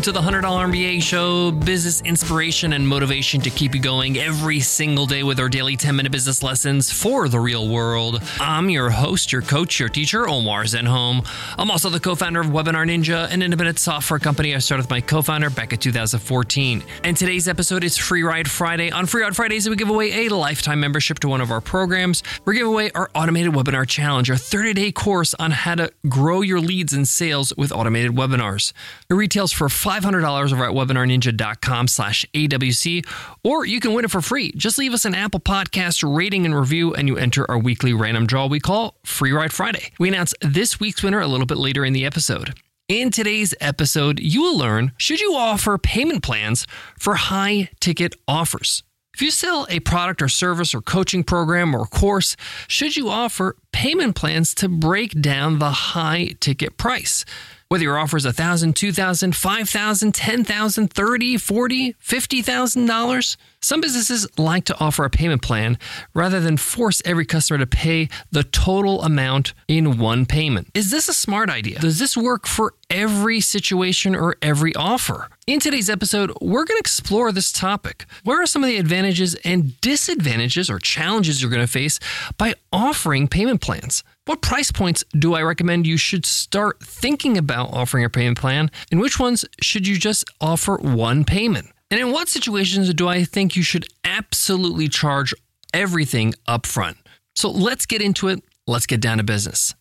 Welcome to the $100 MBA show, business inspiration and motivation to keep you going every single day with our daily 10 minute business lessons for the real world. I'm your host, your coach, your teacher, Omar Zenhom. I'm also the co founder of Webinar Ninja, an independent software company I started with my co founder back in 2014. And today's episode is Free Ride Friday. On Free Ride Fridays, we give away a lifetime membership to one of our programs. We're giving away our automated webinar challenge, our 30 day course on how to grow your leads and sales with automated webinars. It retails for $500 over at webinarninja.com slash AWC, or you can win it for free. Just leave us an Apple Podcast rating and review, and you enter our weekly random draw we call Free Ride Friday. We announce this week's winner a little bit later in the episode. In today's episode, you will learn should you offer payment plans for high ticket offers? If you sell a product or service or coaching program or course, should you offer payment plans to break down the high ticket price? Whether your offer is $1,000, $2,000, $5,000, $10,000, $30,000, $40,000, $50,000, some businesses like to offer a payment plan rather than force every customer to pay the total amount in one payment. Is this a smart idea? Does this work for every situation or every offer? In today's episode, we're going to explore this topic. What are some of the advantages and disadvantages or challenges you're going to face by offering payment plans? What price points do I recommend you should start thinking about offering a payment plan? And which ones should you just offer one payment? And in what situations do I think you should absolutely charge everything up front? So let's get into it. Let's get down to business.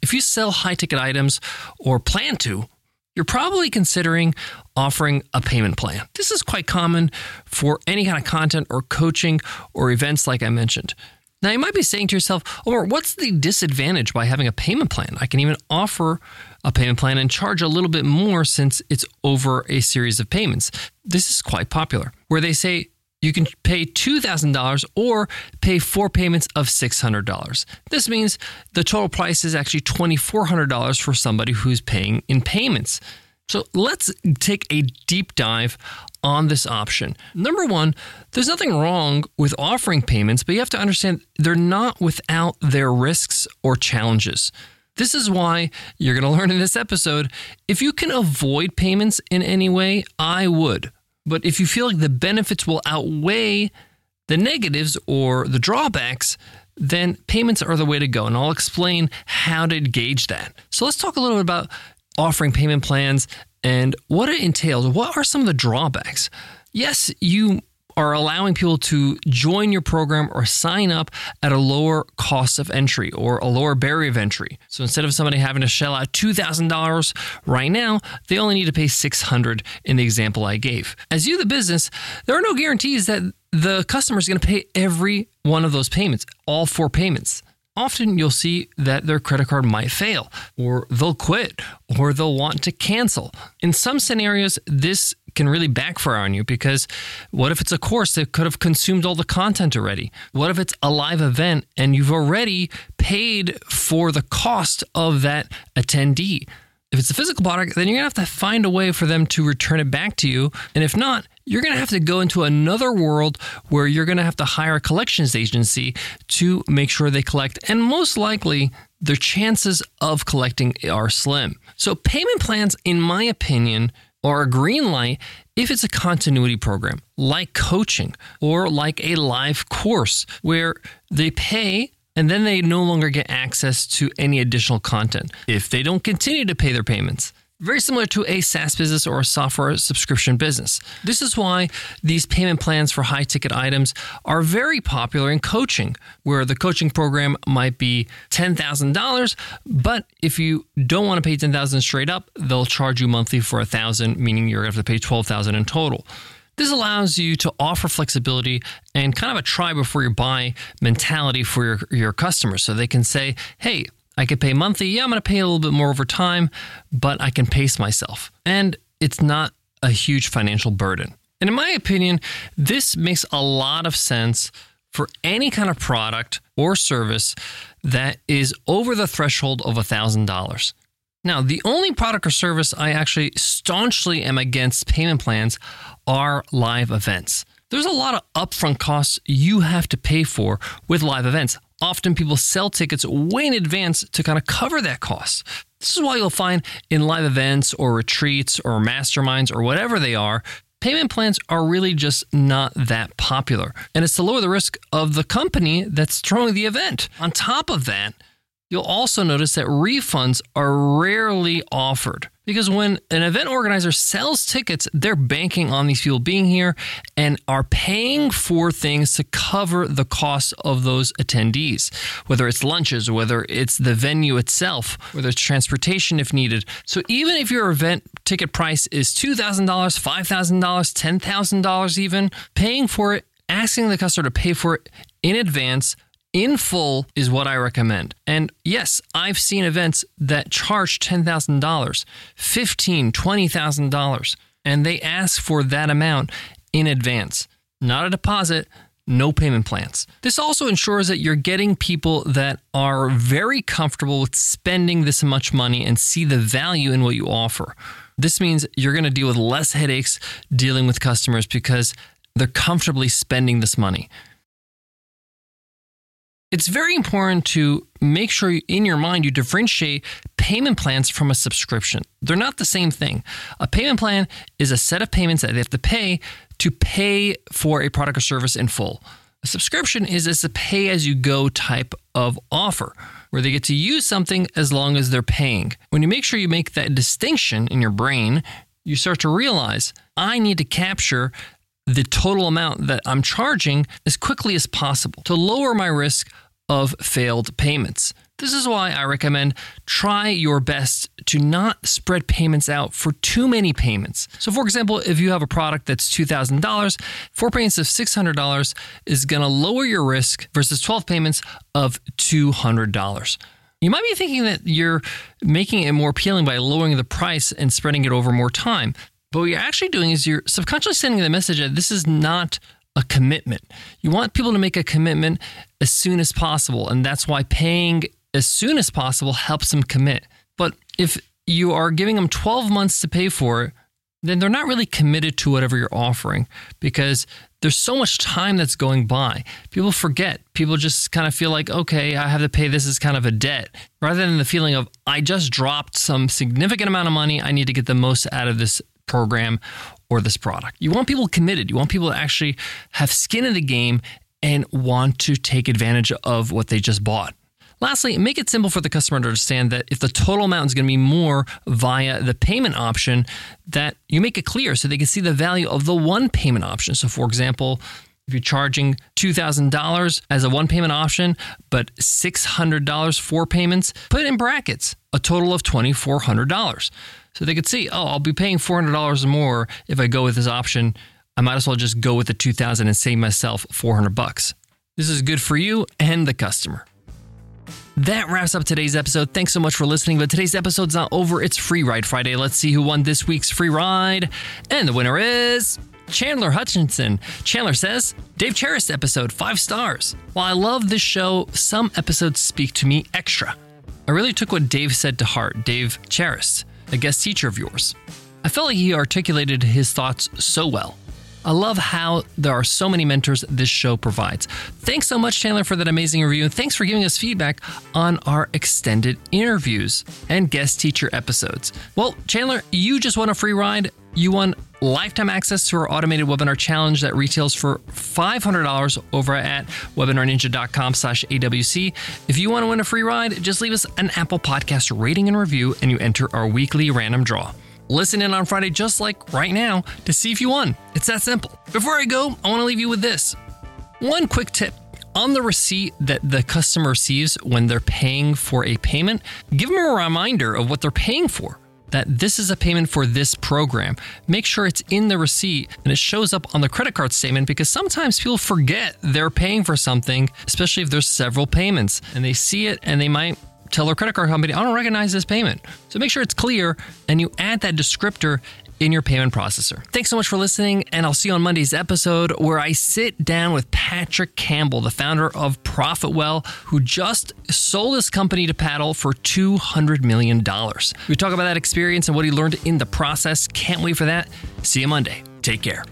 If you sell high ticket items or plan to, you're probably considering offering a payment plan. This is quite common for any kind of content or coaching or events, like I mentioned. Now, you might be saying to yourself, or what's the disadvantage by having a payment plan? I can even offer a payment plan and charge a little bit more since it's over a series of payments. This is quite popular, where they say you can pay $2,000 or pay four payments of $600. This means the total price is actually $2,400 for somebody who's paying in payments. So let's take a deep dive on this option. Number one, there's nothing wrong with offering payments, but you have to understand they're not without their risks or challenges. This is why you're going to learn in this episode if you can avoid payments in any way, I would. But if you feel like the benefits will outweigh the negatives or the drawbacks, then payments are the way to go. And I'll explain how to gauge that. So let's talk a little bit about offering payment plans and what it entails. What are some of the drawbacks? Yes, you are allowing people to join your program or sign up at a lower cost of entry or a lower barrier of entry. So instead of somebody having to shell out $2,000 right now, they only need to pay 600 in the example I gave. As you the business, there are no guarantees that the customer is going to pay every one of those payments, all four payments often you'll see that their credit card might fail, or they'll quit, or they'll want to cancel. In some scenarios, this can really backfire on you because what if it's a course that could have consumed all the content already? What if it's a live event and you've already paid for the cost of that attendee? If it's a physical product, then you're gonna have to find a way for them to return it back to you. And if not, you're going to have to go into another world where you're going to have to hire a collections agency to make sure they collect. And most likely, the chances of collecting are slim. So, payment plans, in my opinion, are a green light if it's a continuity program like coaching or like a live course where they pay and then they no longer get access to any additional content if they don't continue to pay their payments very similar to a SaaS business or a software subscription business. This is why these payment plans for high ticket items are very popular in coaching, where the coaching program might be $10,000, but if you don't want to pay 10,000 straight up, they'll charge you monthly for 1,000, meaning you're going to have to pay 12,000 in total. This allows you to offer flexibility and kind of a try before you buy mentality for your, your customers. So they can say, hey, I could pay monthly. Yeah, I'm going to pay a little bit more over time, but I can pace myself. And it's not a huge financial burden. And in my opinion, this makes a lot of sense for any kind of product or service that is over the threshold of $1,000. Now, the only product or service I actually staunchly am against payment plans are live events. There's a lot of upfront costs you have to pay for with live events often people sell tickets way in advance to kind of cover that cost. This is why you'll find in live events or retreats or masterminds or whatever they are, payment plans are really just not that popular. And it's to lower the risk of the company that's throwing the event. On top of that, you'll also notice that refunds are rarely offered because when an event organizer sells tickets, they're banking on these people being here and are paying for things to cover the cost of those attendees, whether it's lunches, whether it's the venue itself, whether it's transportation if needed. So even if your event ticket price is $2,000, $5,000, $10,000 even, paying for it, asking the customer to pay for it in advance in full is what I recommend. And yes, I've seen events that charge $10,000, $15,000, $20,000, and they ask for that amount in advance. Not a deposit, no payment plans. This also ensures that you're getting people that are very comfortable with spending this much money and see the value in what you offer. This means you're going to deal with less headaches dealing with customers because they're comfortably spending this money it's very important to make sure in your mind you differentiate payment plans from a subscription. They're not the same thing. A payment plan is a set of payments that they have to pay to pay for a product or service in full. A subscription is a pay as you go type of offer where they get to use something as long as they're paying. When you make sure you make that distinction in your brain, you start to realize I need to capture the total amount that I'm charging as quickly as possible to lower my risk of failed payments. This is why I recommend try your best to not spread payments out for too many payments. So, for example, if you have a product that's $2,000, four payments of $600 is going to lower your risk versus 12 payments of $200. You might be thinking that you're making it more appealing by lowering the price and spreading it over more time. But what you're actually doing is you're subconsciously sending the message that this is not a commitment. You want people to make a commitment as soon as possible. And that's why paying as soon as possible helps them commit. But if you are giving them 12 months to pay for it, then they're not really committed to whatever you're offering because there's so much time that's going by. People forget. People just kind of feel like, okay, I have to pay this as kind of a debt rather than the feeling of, I just dropped some significant amount of money. I need to get the most out of this program or this product. You want people committed. You want people to actually have skin in the game and want to take advantage of what they just bought. Lastly, make it simple for the customer to understand that if the total amount is going to be more via the payment option, that you make it clear so they can see the value of the one payment option. So, for example, if you're charging $2,000 as a one payment option, but $600 for payments, put it in brackets a total of $2,400. So they could see, oh, I'll be paying $400 or more if I go with this option. I might as well just go with the 2000 and save myself 400 bucks. This is good for you and the customer. That wraps up today's episode. Thanks so much for listening. But today's episode's not over. It's Free Ride Friday. Let's see who won this week's free ride. And the winner is Chandler Hutchinson. Chandler says, Dave Charest episode, five stars. While I love this show, some episodes speak to me extra. I really took what Dave said to heart, Dave Charest a guest teacher of yours. I felt like he articulated his thoughts so well. I love how there are so many mentors this show provides. Thanks so much, Chandler, for that amazing review, and thanks for giving us feedback on our extended interviews and guest teacher episodes. Well, Chandler, you just won a free ride. You won lifetime access to our automated webinar challenge that retails for $500 over at webinarninja.com slash AWC. If you want to win a free ride, just leave us an Apple Podcast rating and review, and you enter our weekly random draw. Listen in on Friday, just like right now, to see if you won. It's that simple. Before I go, I want to leave you with this one quick tip. On the receipt that the customer receives when they're paying for a payment, give them a reminder of what they're paying for that this is a payment for this program. Make sure it's in the receipt and it shows up on the credit card statement because sometimes people forget they're paying for something, especially if there's several payments and they see it and they might tell their credit card company, I don't recognize this payment. So make sure it's clear and you add that descriptor in your payment processor. Thanks so much for listening, and I'll see you on Monday's episode where I sit down with Patrick Campbell, the founder of ProfitWell, who just sold his company to Paddle for $200 million. We talk about that experience and what he learned in the process. Can't wait for that. See you Monday. Take care.